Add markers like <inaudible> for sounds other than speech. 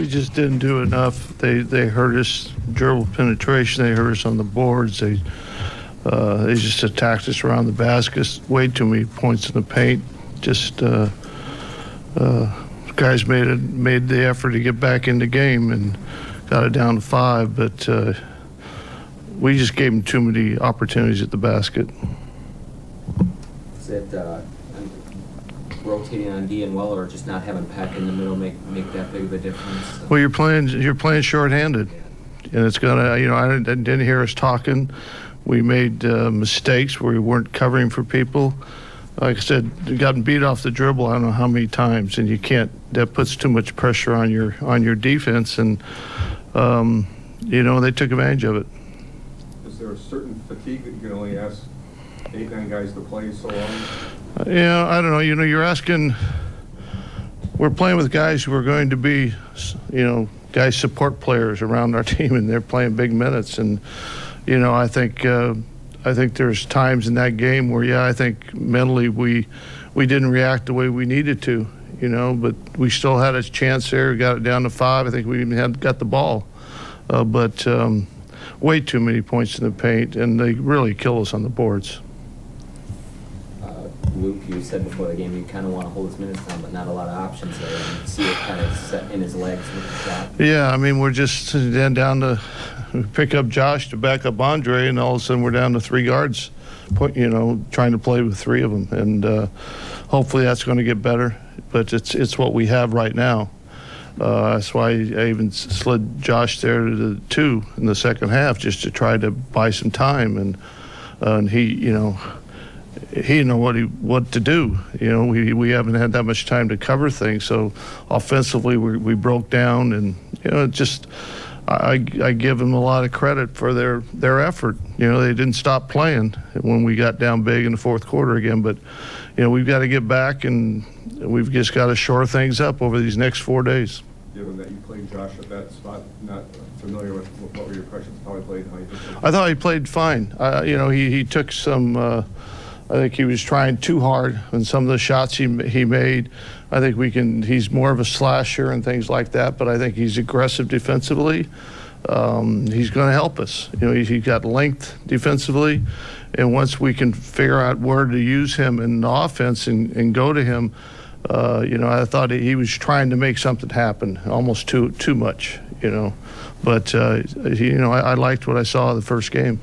we just didn't do enough. They they hurt us dribble penetration. They hurt us on the boards. They uh, they just attacked us around the baskets. Way too many points in the paint. Just uh, uh, guys made it made the effort to get back in the game and got it down to five, but uh, we just gave them too many opportunities at the basket. Is it uh, rotating on D and Weller or just not having Pek in the middle make, make that big of a difference? Well, you're playing you're playing shorthanded, and it's gonna. You know, I didn't, I didn't hear us talking. We made uh, mistakes where we weren't covering for people. Like I said, you gotten beat off the dribble. I don't know how many times, and you can't. That puts too much pressure on your on your defense, and um, you know they took advantage of it. Is there a certain fatigue that you can only ask nine guys to play so long? Yeah, I don't know. You know, you're asking. We're playing with guys who are going to be, you know, guys support players around our <laughs> team, and they're playing big minutes. And you know, I think uh, I think there's times in that game where, yeah, I think mentally we we didn't react the way we needed to. You know, but we still had a chance there. We got it down to five. I think we even had got the ball, uh, but um, way too many points in the paint, and they really kill us on the boards. Luke, you said before the game you kind of want to hold his minutes down, but not a lot of options there. And see it kind of set in his legs with the shot. Yeah, I mean, we're just down to pick up Josh to back up Andre, and all of a sudden we're down to three guards, put, you know, trying to play with three of them, and uh, hopefully that's going to get better. But it's it's what we have right now. Uh, that's why I even slid Josh there to the two in the second half just to try to buy some time, and uh, and he, you know, he didn't know what he what to do. You know, we we haven't had that much time to cover things. So offensively, we we broke down, and you know, just I I give them a lot of credit for their their effort. You know, they didn't stop playing when we got down big in the fourth quarter again. But you know, we've got to get back, and we've just got to shore things up over these next four days. Given that you played Josh at that spot, not familiar with, what were your impressions of how he played, how you? I thought he played fine. Uh, you know, he, he took some. Uh, I think he was trying too hard in some of the shots he he made. I think we can. He's more of a slasher and things like that, but I think he's aggressive defensively. Um, he's going to help us. You know, he, he got length defensively, and once we can figure out where to use him in the offense and, and go to him, uh, you know, I thought he was trying to make something happen, almost too too much. You know, but uh, you know, I, I liked what I saw the first game.